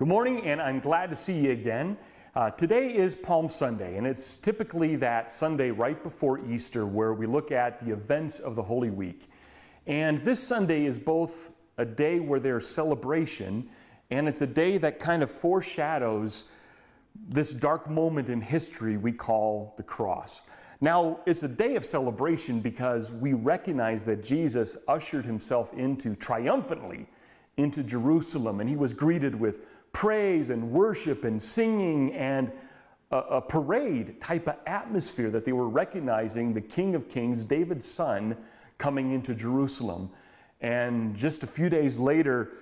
Good morning, and I'm glad to see you again. Uh, today is Palm Sunday, and it's typically that Sunday right before Easter where we look at the events of the Holy Week. And this Sunday is both a day where there's celebration, and it's a day that kind of foreshadows this dark moment in history we call the cross. Now, it's a day of celebration because we recognize that Jesus ushered himself into triumphantly into Jerusalem, and he was greeted with praise and worship and singing and a, a, parade type of atmosphere that they were recognizing the King of Kings, David's son, coming into Jerusalem. And just a few days later,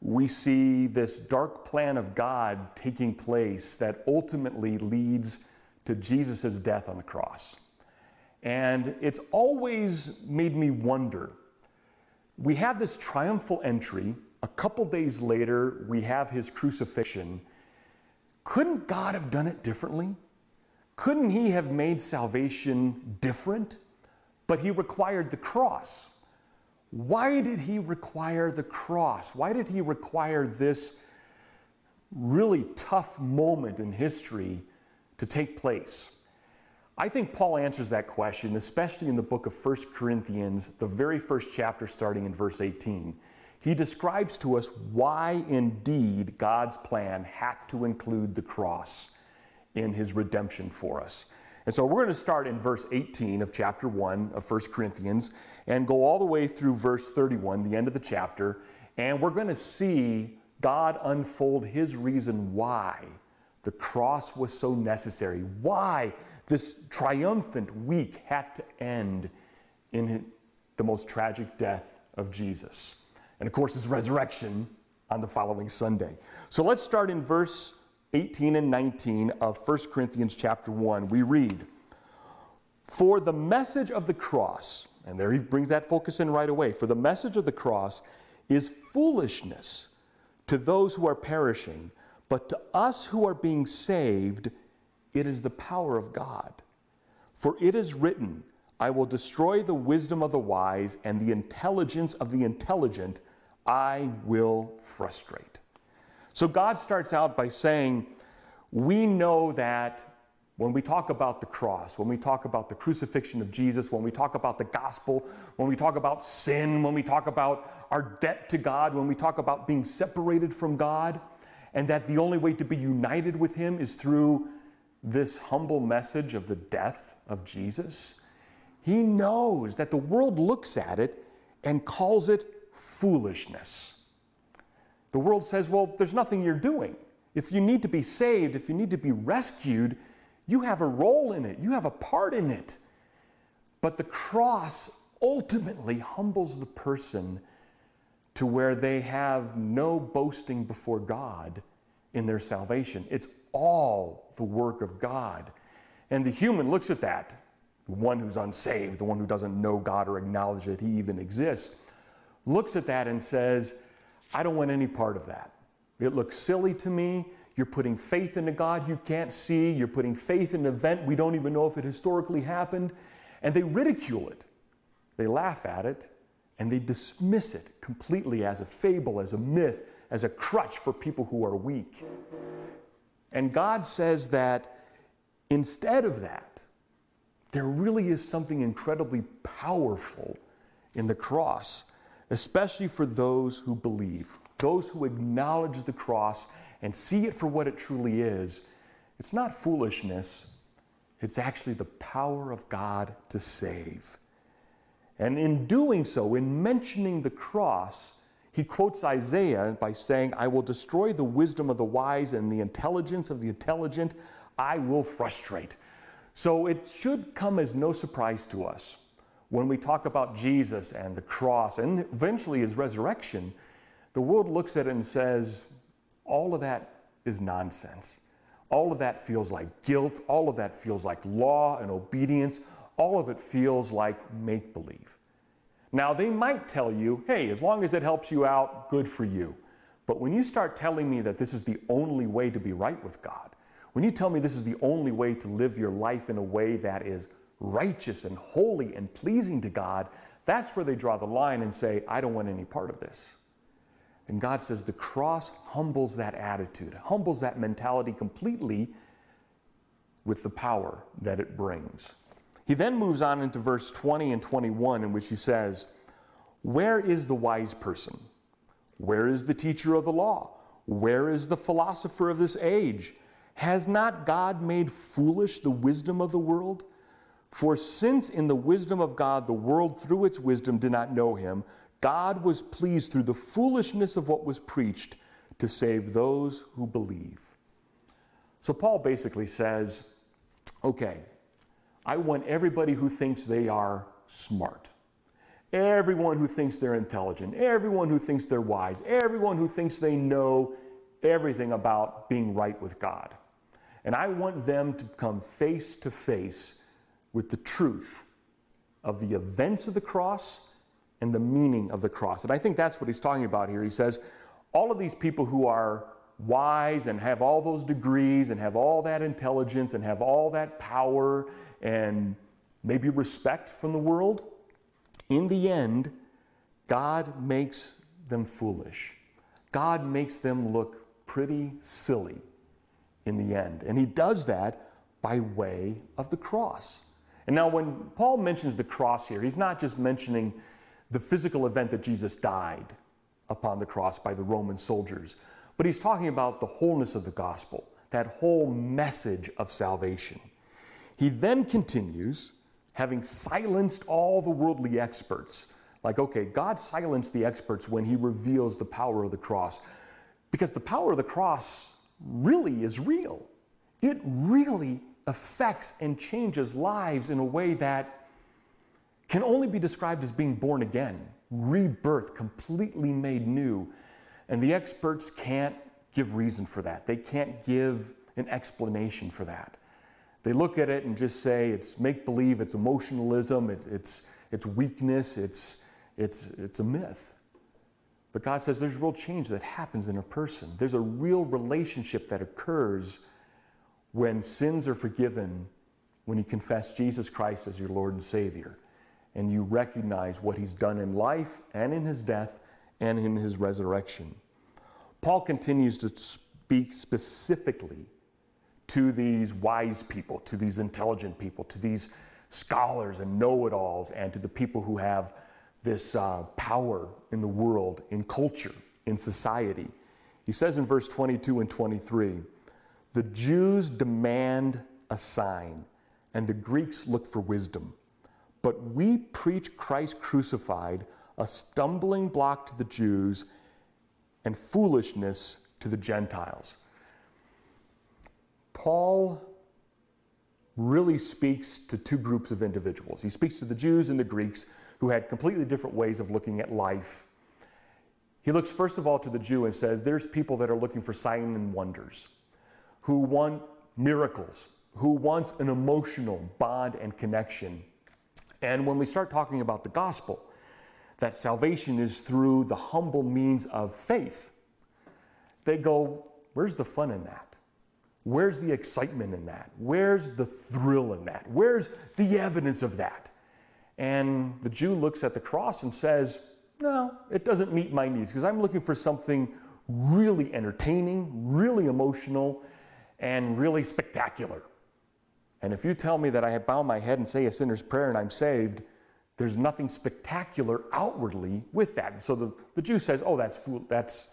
we see this dark plan of God taking place that ultimately leads to Jesus' death on the cross. And it's always made me wonder. We have this triumphal entry a couple days later, we have his crucifixion. Couldn't God have done it differently? Couldn't he have made salvation different? But he required the cross. Why did he require the cross? Why did he require this really tough moment in history to take place? I think Paul answers that question, especially in the book of 1 Corinthians, the very first chapter, starting in verse 18 he describes to us why indeed God's plan had to include the cross in his redemption for us. And so we're going to start in verse 18 of chapter 1 of 1 Corinthians and go all the way through verse 31, the end of the chapter, and we're going to see God unfold his reason why the cross was so necessary, why this triumphant week had to end in the most tragic death of Jesus and of course his resurrection on the following Sunday. So let's start in verse 18 and 19 of 1 Corinthians chapter 1. We read, For the message of the cross, and there he brings that focus in right away, for the message of the cross is foolishness to those who are perishing, but to us who are being saved, it is the power of God. For it is written, I will destroy the wisdom of the wise and the intelligence of the intelligent I will frustrate. So God starts out by saying, We know that when we talk about the cross, when we talk about the crucifixion of Jesus, when we talk about the gospel, when we talk about sin, when we talk about our debt to God, when we talk about being separated from God, and that the only way to be united with Him is through this humble message of the death of Jesus, He knows that the world looks at it and calls it foolishness. The world says, well, there's nothing you're doing. If you need to be saved, if you need to be rescued, you have a role in it, you have a part in it. But the cross ultimately humbles the person to where they have no boasting before God in their salvation. It's all the work of God. And the human looks at that, the one who's unsaved, the one who doesn't know God or acknowledge that he even exists looks at that and says, I don't want any part of that. It looks silly to me. You're putting faith into God you can't see. You're putting faith in an event we don't even know if it historically happened. And they ridicule it. They laugh at it and they dismiss it completely as a fable, as a myth, as a crutch for people who are weak. And God says that instead of that, there really is something incredibly powerful in the cross especially for those who believe, those who acknowledge the cross and see it for what it truly is. It's not foolishness, it's actually the power of God to save. And in doing so, in mentioning the cross, he quotes Isaiah by saying, I will destroy the wisdom of the wise and the intelligence of the intelligent, I will frustrate. So it should come as no surprise to us when we talk about Jesus and the cross and eventually his resurrection, the world looks at it and says, all of that is nonsense. All of that feels like guilt. All of that feels like law and obedience. All of it feels like make believe. Now, they might tell you, hey, as long as it helps you out, good for you. But when you start telling me that this is the only way to be right with God, when you tell me this is the only way to live your life in a way that is righteous and holy and pleasing to God, that's where they draw the line and say, I don't want any part of this. And God says the cross humbles that attitude, humbles that mentality completely with the power that it brings. He then moves on into verse 20 and 21, in which he says, Where is the wise person? Where is the teacher of the law? Where is the philosopher of this age? Has not God made foolish the wisdom of the world? For since in the wisdom of God the world through its wisdom did not know him, God was pleased through the foolishness of what was preached to save those who believe. So Paul basically says, okay, I want everybody who thinks they are smart, everyone who thinks they're intelligent, everyone who thinks they're wise, everyone who thinks they know everything about being right with God. And I want them to come face to face with the truth of the events of the cross and the meaning of the cross. And I think that's what he's talking about here. He says, all of these people who are wise and have all those degrees and have all that intelligence and have all that power and maybe respect from the world, in the end, God makes them foolish. God makes them look pretty silly in the end. And he does that by way of the cross. And now, when Paul mentions the cross here, he's not just mentioning the physical event that Jesus died upon the cross by the Roman soldiers, but he's talking about the wholeness of the gospel, that whole message of salvation. He then continues, having silenced all the worldly experts, like, okay, God silenced the experts when he reveals the power of the cross, because the power of the cross really is real. It really affects and changes lives in a way that can only be described as being born again, rebirth, completely made new. And the experts can't give reason for that. They can't give an explanation for that. They look at it and just say it's make believe, it's emotionalism, it's, it's, it's weakness, it's, it's, it's a myth. But God says there's real change that happens in a person. There's a real relationship that occurs when sins are forgiven, when you confess Jesus Christ as your Lord and Savior, and you recognize what He's done in life and in His death and in His resurrection. Paul continues to speak specifically to these wise people, to these intelligent people, to these scholars and know it alls, and to the people who have this uh, power in the world, in culture, in society. He says in verse 22 and 23 the Jews demand a sign, and the Greeks look for wisdom. But we preach Christ crucified, a stumbling block to the Jews and foolishness to the Gentiles. Paul really speaks to two groups of individuals. He speaks to the Jews and the Greeks who had completely different ways of looking at life. He looks first of all to the Jew and says, There's people that are looking for signs and wonders who want miracles, who wants an emotional bond and connection. And when we start talking about the gospel, that salvation is through the humble means of faith, they go, Where's the fun in that? Where's the excitement in that? Where's the thrill in that? Where's the evidence of that? And the Jew looks at the cross and says, No, it doesn't meet my needs because I'm looking for something really entertaining, really emotional, and really spectacular. And if you tell me that I bow my head and say a sinner's prayer and I'm saved, there's nothing spectacular outwardly with that. So the, the Jew says, oh, that's fool, that's,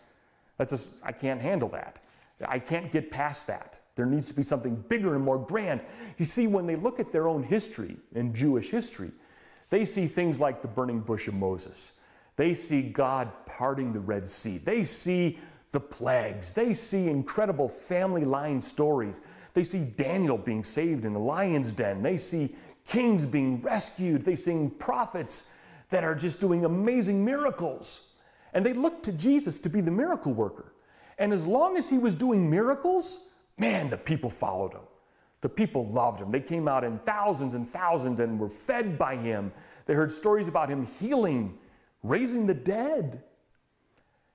that's just, I can't handle that. I can't get past that. There needs to be something bigger and more grand. You see, when they look at their own history in Jewish history, they see things like the burning bush of Moses. They see God parting the Red Sea. They see the plagues. They see incredible family line stories. They see Daniel being saved in the lion's den. They see kings being rescued. They see prophets that are just doing amazing miracles. And they look to Jesus to be the miracle worker. And as long as he was doing miracles, man, the people followed him. The people loved him. They came out in thousands and thousands and were fed by him. They heard stories about him healing, raising the dead.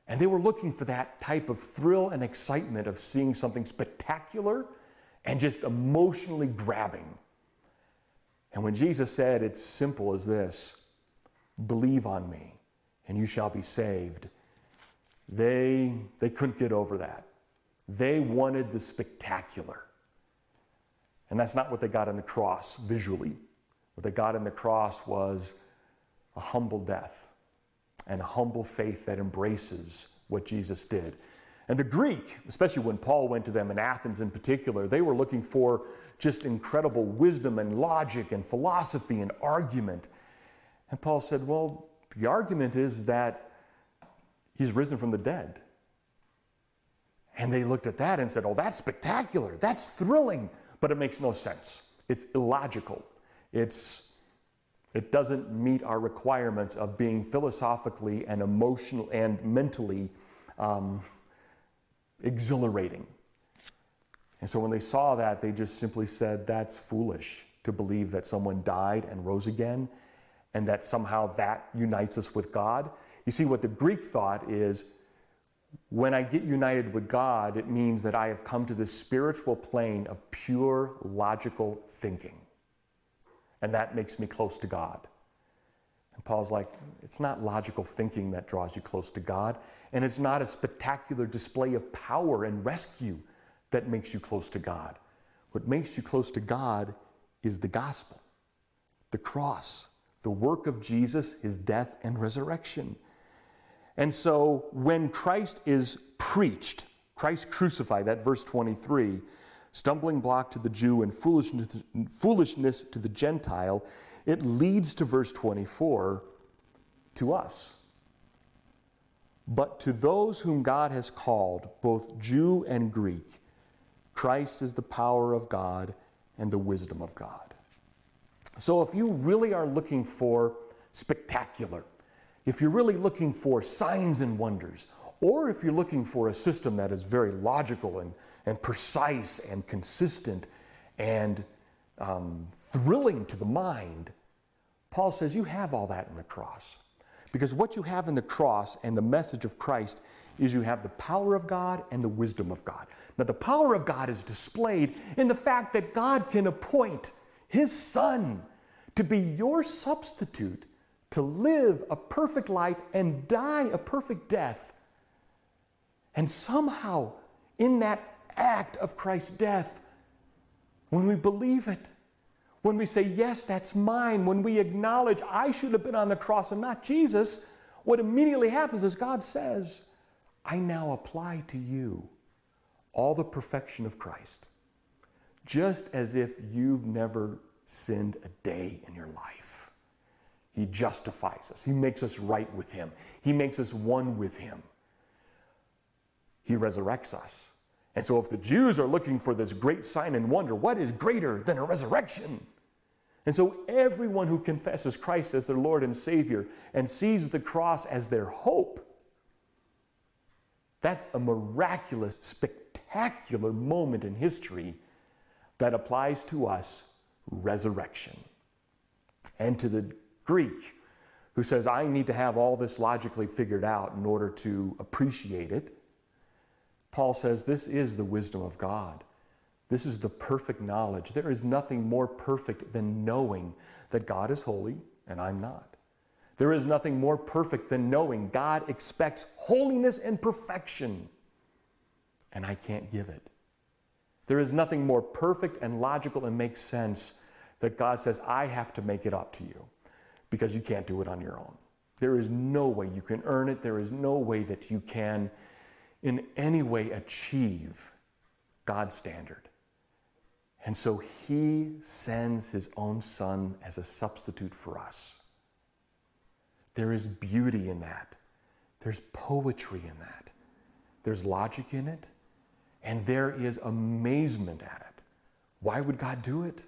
And they were looking for that type of thrill and excitement of seeing something spectacular and just emotionally grabbing. And when Jesus said, It's simple as this believe on me, and you shall be saved, they, they couldn't get over that. They wanted the spectacular. And that's not what they got on the cross visually. What they got in the cross was a humble death and a humble faith that embraces what Jesus did. And the Greek, especially when Paul went to them in Athens in particular, they were looking for just incredible wisdom and logic and philosophy and argument. And Paul said, Well, the argument is that he's risen from the dead. And they looked at that and said, Oh, that's spectacular. That's thrilling. But it makes no sense. It's illogical. It's it doesn't meet our requirements of being philosophically and emotional and mentally um, exhilarating. And so when they saw that, they just simply said, That's foolish to believe that someone died and rose again and that somehow that unites us with God. You see, what the Greek thought is when I get united with God, it means that I have come to this spiritual plane of pure logical thinking and that makes me close to God. And Paul's like, it's not logical thinking that draws you close to God, and it's not a spectacular display of power and rescue that makes you close to God. What makes you close to God is the gospel, the cross, the work of Jesus, his death and resurrection. And so when Christ is preached, Christ crucified, that verse 23, stumbling block to the Jew and foolishness, to the Gentile, it leads to verse 24 to us. But to those whom God has called, both Jew and Greek, Christ is the power of God and the wisdom of God. So if you really are looking for spectacular, if you're really looking for signs and wonders, or if you're looking for a system that is very logical and and precise and consistent and um, thrilling to the mind, Paul says you have all that in the cross. Because what you have in the cross and the message of Christ is you have the power of God and the wisdom of God. Now, the power of God is displayed in the fact that God can appoint His Son to be your substitute, to live a perfect life and die a perfect death. And somehow, in that act of Christ's death, when we believe it, when we say, Yes, that's mine, when we acknowledge I should have been on the cross and not Jesus, what immediately happens is God says, I now apply to you all the perfection of Christ, just as if you've never sinned a day in your life. He justifies us, He makes us right with Him, He makes us one with Him. He resurrects us. And so, if the Jews are looking for this great sign and wonder, what is greater than a resurrection? And so, everyone who confesses Christ as their Lord and Savior and sees the cross as their hope, that's a miraculous, spectacular moment in history that applies to us resurrection. And to the Greek who says, I need to have all this logically figured out in order to appreciate it Paul says this is the wisdom of God. This is the perfect knowledge. There is nothing more perfect than knowing that God is holy and I'm not. There is nothing more perfect than knowing God expects holiness and perfection and I can't give it. There is nothing more perfect and logical and makes sense that God says, I have to make it up to you because you can't do it on your own. There is no way you can earn it. There is no way that you can in any way achieve God's standard. And so he sends his own son as a substitute for us. There is beauty in that. There's poetry in that. There's logic in it. And there is amazement at it. Why would God do it?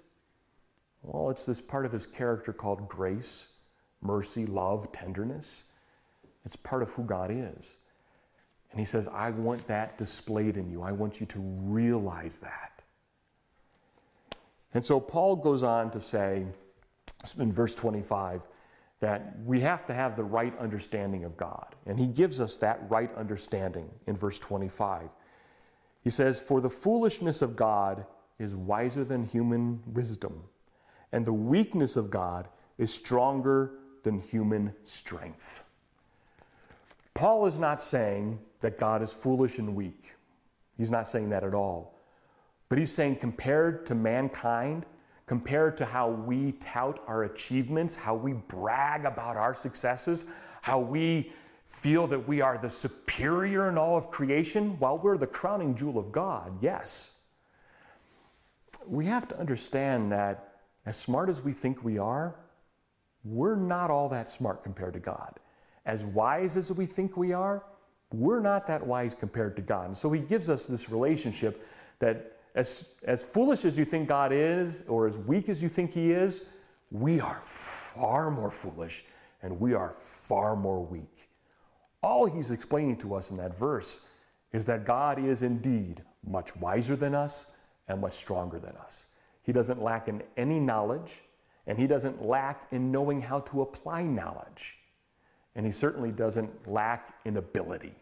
Well, it's this part of his character called grace, mercy, love, tenderness. It's part of who God is. And he says, I want that displayed in you. I want you to realize that. And so Paul goes on to say in verse 25 that we have to have the right understanding of God. And he gives us that right understanding in verse 25. He says, For the foolishness of God is wiser than human wisdom, and the weakness of God is stronger than human strength. Paul is not saying that God is foolish and weak. He's not saying that at all. But he's saying, compared to mankind, compared to how we tout our achievements, how we brag about our successes, how we feel that we are the superior in all of creation, while we're the crowning jewel of God, yes. We have to understand that as smart as we think we are, we're not all that smart compared to God. As wise as we think we are, we're not that wise compared to God. And so he gives us this relationship that as, as foolish as you think God is, or as weak as you think he is, we are far more foolish and we are far more weak. All he's explaining to us in that verse is that God is indeed much wiser than us and much stronger than us. He doesn't lack in any knowledge, and he doesn't lack in knowing how to apply knowledge. And he certainly doesn't lack in ability.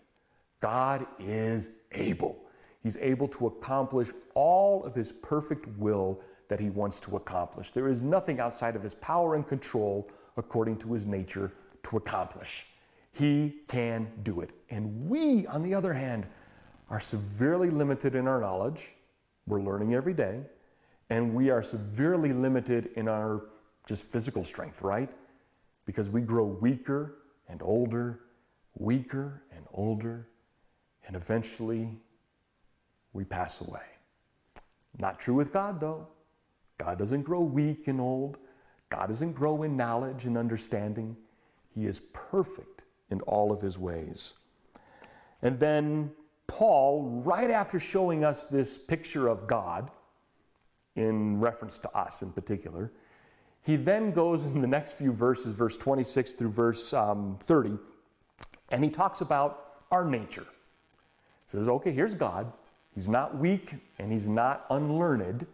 God is able. He's able to accomplish all of his perfect will that he wants to accomplish. There is nothing outside of his power and control, according to his nature, to accomplish. He can do it. And we, on the other hand, are severely limited in our knowledge. We're learning every day. And we are severely limited in our just physical strength, right? Because we grow weaker and older, weaker and older, and eventually we pass away. Not true with God, though. God doesn't grow weak and old. God doesn't grow in knowledge and understanding. He is perfect in all of his ways. And then Paul, right after showing us this picture of God, in reference to us in particular. He then goes in the next few verses, verse 26 through verse um, 30, and he talks about our nature. He says, okay, here's God. He's not weak and he's not unlearned.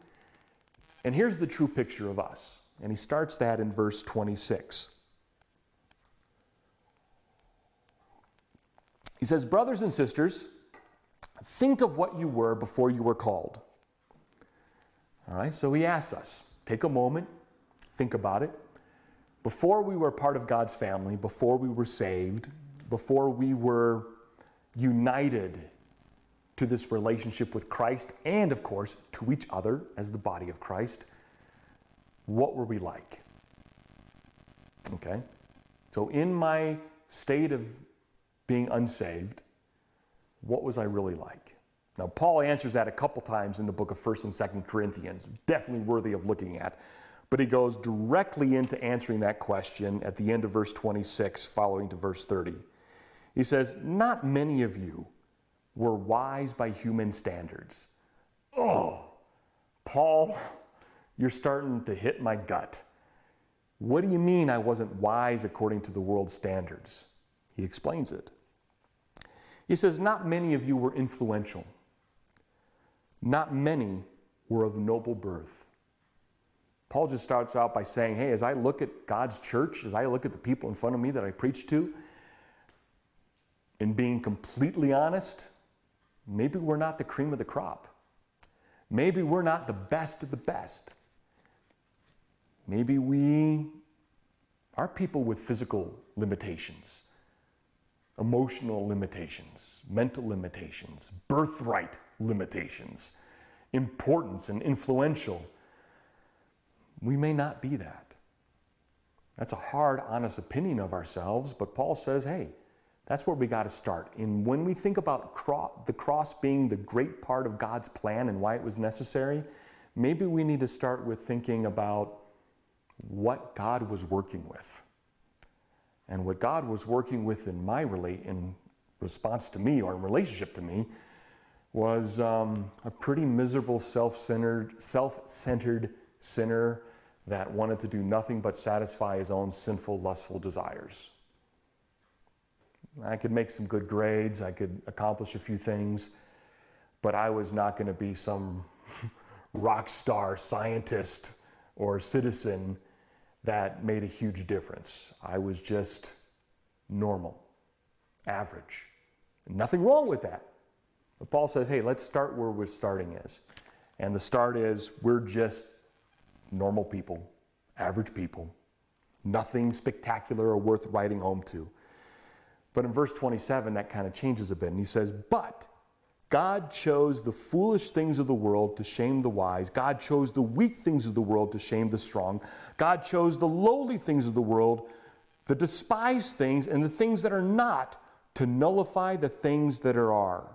And here's the true picture of us. And he starts that in verse 26. He says, Brothers and sisters, think of what you were before you were called. All right, so he asks us take a moment, think about it. Before we were part of God's family, before we were saved, before we were united to this relationship with Christ and, of course, to each other as the body of Christ, what were we like? Okay? So, in my state of being unsaved, what was I really like? Now, Paul answers that a couple times in the book of 1st and 2nd Corinthians, definitely worthy of looking at. But he goes directly into answering that question at the end of verse 26, following to verse 30. He says, Not many of you were wise by human standards. Oh, Paul, you're starting to hit my gut. What do you mean I wasn't wise according to the world's standards? He explains it. He says, Not many of you were influential not many were of noble birth. Paul just starts out by saying, Hey, as I look at God's church, as I look at the people in front of me that I preach to, in being completely honest, maybe we're not the cream of the crop. Maybe we're not the best of the best. Maybe we are people with physical limitations, emotional limitations, mental limitations, birthright limitations, importance and influential. We may not be that. That's a hard, honest opinion of ourselves, but Paul says, hey, that's where we got to start. And when we think about cro- the cross being the great part of God's plan and why it was necessary, maybe we need to start with thinking about what God was working with. And what God was working with in my relate in response to me or in relationship to me was um, a pretty miserable, self-centered, self-centered sinner that wanted to do nothing but satisfy his own sinful, lustful desires. I could make some good grades, I could accomplish a few things, but I was not going to be some rock star scientist or citizen that made a huge difference. I was just normal, average. Nothing wrong with that. But Paul says, hey, let's start where we're starting is. And the start is we're just normal people, average people, nothing spectacular or worth writing home to. But in verse 27, that kind of changes a bit. And he says, But God chose the foolish things of the world to shame the wise. God chose the weak things of the world to shame the strong. God chose the lowly things of the world, the despised things, and the things that are not to nullify the things that are. are.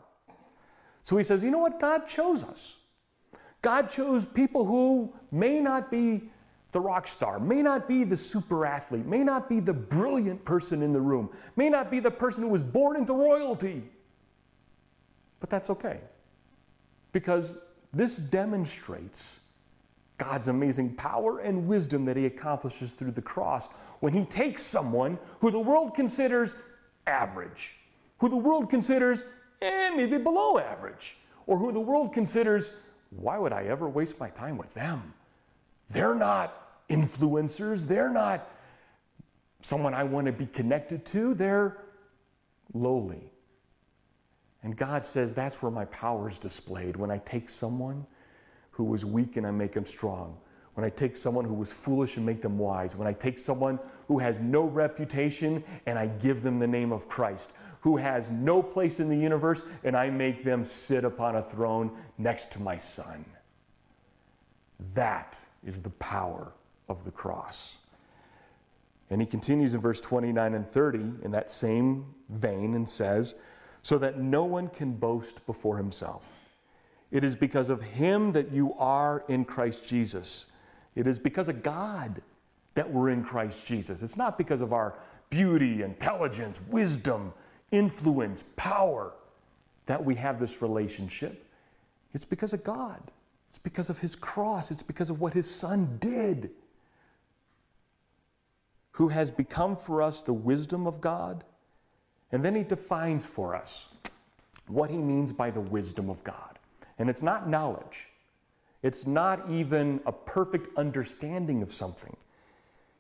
So he says, you know what? God chose us. God chose people who may not be the rock star, may not be the super athlete, may not be the brilliant person in the room, may not be the person who was born into royalty. But that's okay. Because this demonstrates God's amazing power and wisdom that He accomplishes through the cross when He takes someone who the world considers average, who the world considers eh, maybe below average, or who the world considers, why would I ever waste my time with them? They're not influencers, they're not someone I want to be connected to, they're lowly. And God says that's where my power is displayed when I take someone who was weak and I make him strong. When I take someone who was foolish and make them wise. When I take someone who has no reputation and I give them the name of Christ. Who has no place in the universe and I make them sit upon a throne next to my son. That is the power of the cross. And he continues in verse 29 and 30 in that same vein and says, so that no one can boast before himself. It is because of him that you are in Christ Jesus. It is because of God that we're in Christ Jesus. It's not because of our beauty, intelligence, wisdom, influence, power that we have this relationship. It's because of God. It's because of his cross. It's because of what his son did, who has become for us the wisdom of God and then he defines for us what he means by the wisdom of God. And it's not knowledge, it's not even a perfect understanding of something.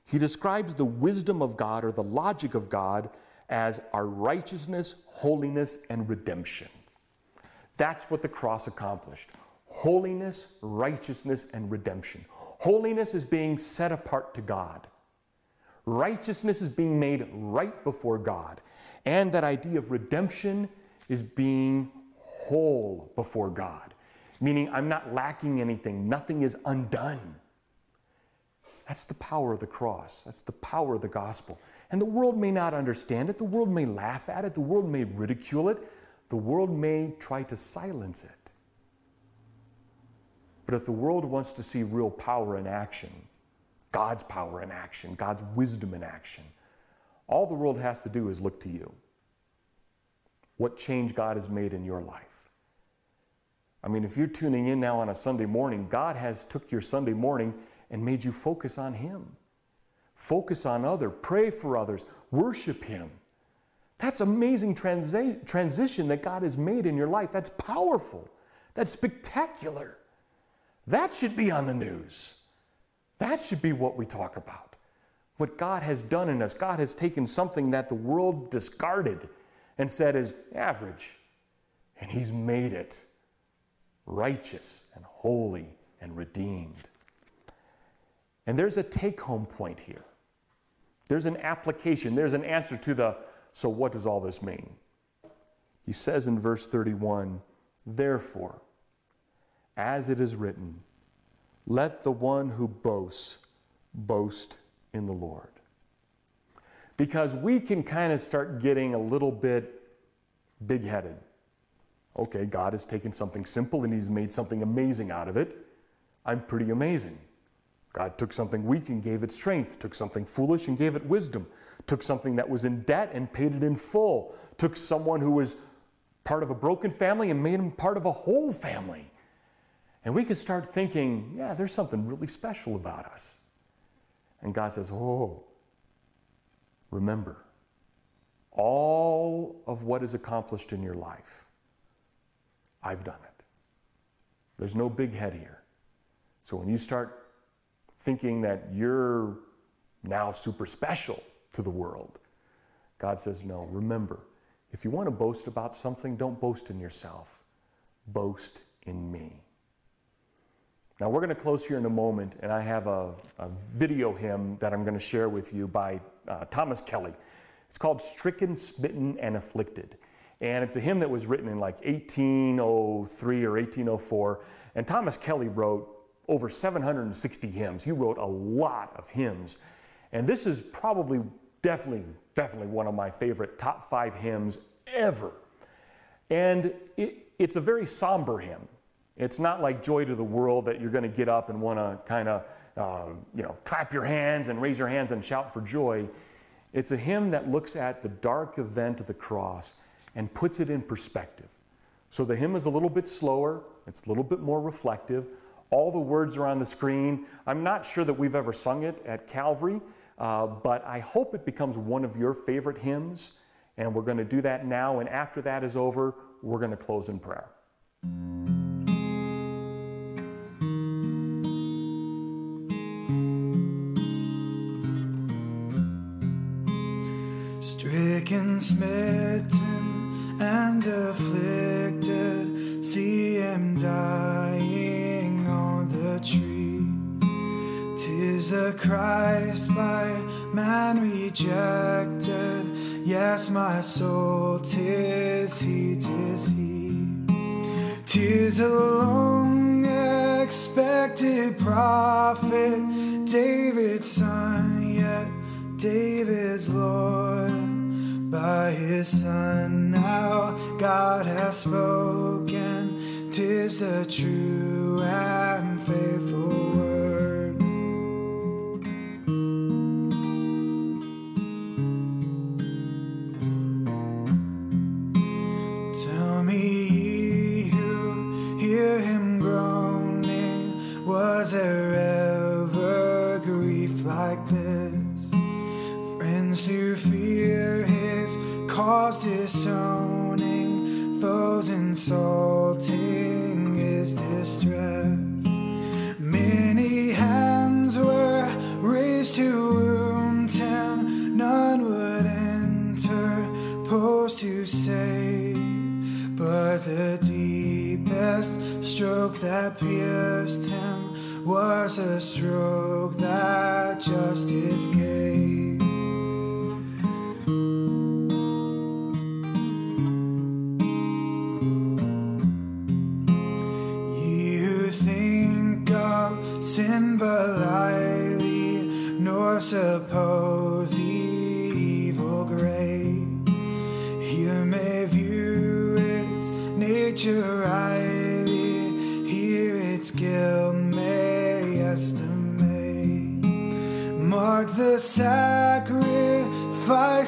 He describes the wisdom of God or the logic of God as our righteousness, holiness, and redemption. That's what the cross accomplished holiness, righteousness, and redemption. Holiness is being set apart to God. Righteousness is being made right before God. And that idea of redemption is being whole before God, meaning I'm not lacking anything, nothing is undone. That's the power of the cross. That's the power of the gospel. And the world may not understand it. The world may laugh at it. The world may ridicule it. The world may try to silence it. But if the world wants to see real power in action, God's power in action, God's wisdom in action, all the world has to do is look to you. What change God has made in your life. I mean, if you're tuning in now on a Sunday morning, God has took your Sunday morning and made you focus on Him. Focus on other, pray for others, worship Him. That's amazing transi- transition that God has made in your life. That's powerful. That's spectacular. That should be on the news. That should be what we talk about what God has done in us. God has taken something that the world discarded and said is average, and He's made it righteous and holy and redeemed. And there's a take home point here. There's an application, there's an answer to the so what does all this mean? He says in verse 31 Therefore, as it is written, let the one who boasts boast in the Lord. Because we can kind of start getting a little bit big headed. Okay, God has taken something simple and He's made something amazing out of it. I'm pretty amazing. God took something weak and gave it strength, took something foolish and gave it wisdom, took something that was in debt and paid it in full, took someone who was part of a broken family and made him part of a whole family. And we could start thinking, yeah, there's something really special about us. And God says, Oh, remember, all of what is accomplished in your life, I've done it. There's no big head here. So when you start thinking that you're now super special to the world, God says, No, remember, if you want to boast about something, don't boast in yourself, boast in me. Now, we're going to close here in a moment, and I have a, a video hymn that I'm going to share with you by uh, Thomas Kelly. It's called Stricken, Smitten, and Afflicted. And it's a hymn that was written in like 1803 or 1804. And Thomas Kelly wrote over 760 hymns. He wrote a lot of hymns. And this is probably, definitely, definitely one of my favorite top five hymns ever. And it, it's a very somber hymn. It's not like Joy to the World that you're going to get up and want to kind of, uh, you know, clap your hands and raise your hands and shout for joy. It's a hymn that looks at the dark event of the cross and puts it in perspective. So the hymn is a little bit slower, it's a little bit more reflective. All the words are on the screen. I'm not sure that we've ever sung it at Calvary, uh, but I hope it becomes one of your favorite hymns. And we're going to do that now. And after that is over, we're going to close in prayer. Stricken, smitten, and afflicted, see him dying on the tree. Tis the Christ by man rejected. Yes, my soul, tis he, tis he. Tis a long expected prophet, David's son, yet David's Lord. By his son now God has spoken, tis the true and faithful cause disowning, foes insulting his distress. Many hands were raised to wound him, none would enter, post to save. But the deepest stroke that pierced him was a stroke that justice gave. Sacrifice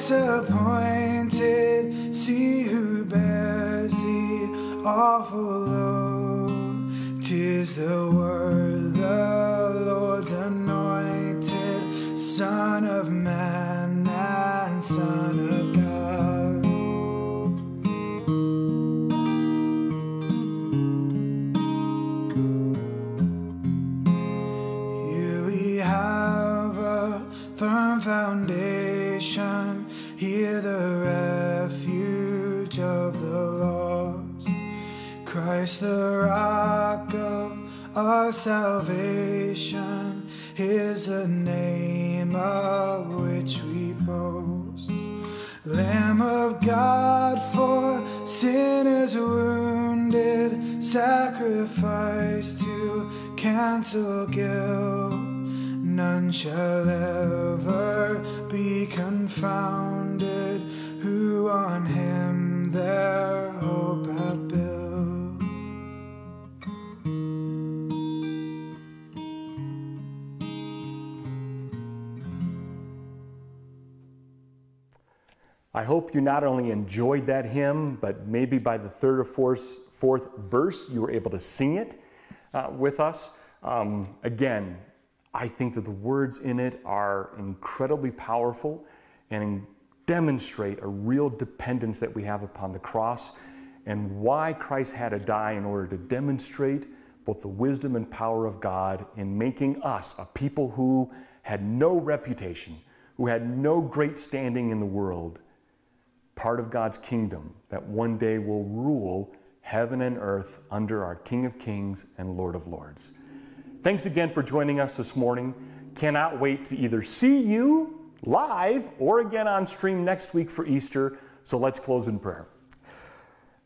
appointed, see who bears the awful load. Tis the word, the Lord's anointed, Son of man and Son of Christ, the rock of our salvation, is the name of which we boast. Lamb of God for sinners wounded, sacrifice to cancel guilt. None shall ever be confounded who on him their I hope you not only enjoyed that hymn, but maybe by the third or fourth, fourth verse, you were able to sing it uh, with us. Um, again, I think that the words in it are incredibly powerful and demonstrate a real dependence that we have upon the cross and why Christ had to die in order to demonstrate both the wisdom and power of God in making us a people who had no reputation, who had no great standing in the world, part of God's kingdom that one day will rule heaven and earth under our King of Kings and Lord of Lords. Thanks again for joining us this morning. Cannot wait to either see you live or again on stream next week for Easter. So let's close in prayer.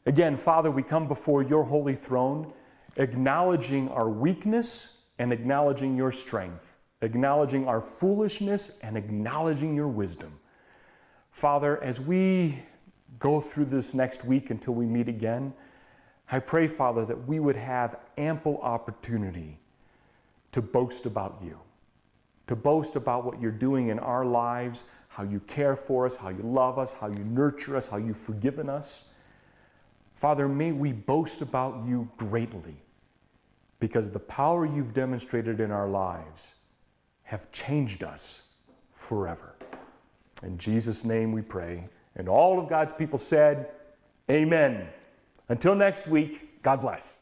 Again, Father, we come before your holy throne, acknowledging our weakness and acknowledging your strength, acknowledging our foolishness and acknowledging your wisdom. Father, as we go through this next week until we meet again, I pray, Father, that we would have ample opportunity to boast about you, to boast about what you're doing in our lives, how you care for us, how you love us, how you nurture us, how you've forgiven us. Father, may we boast about you greatly because the power you've demonstrated in our lives have changed us forever. In Jesus' name we pray. And all of God's people said, Amen. Until next week, God bless.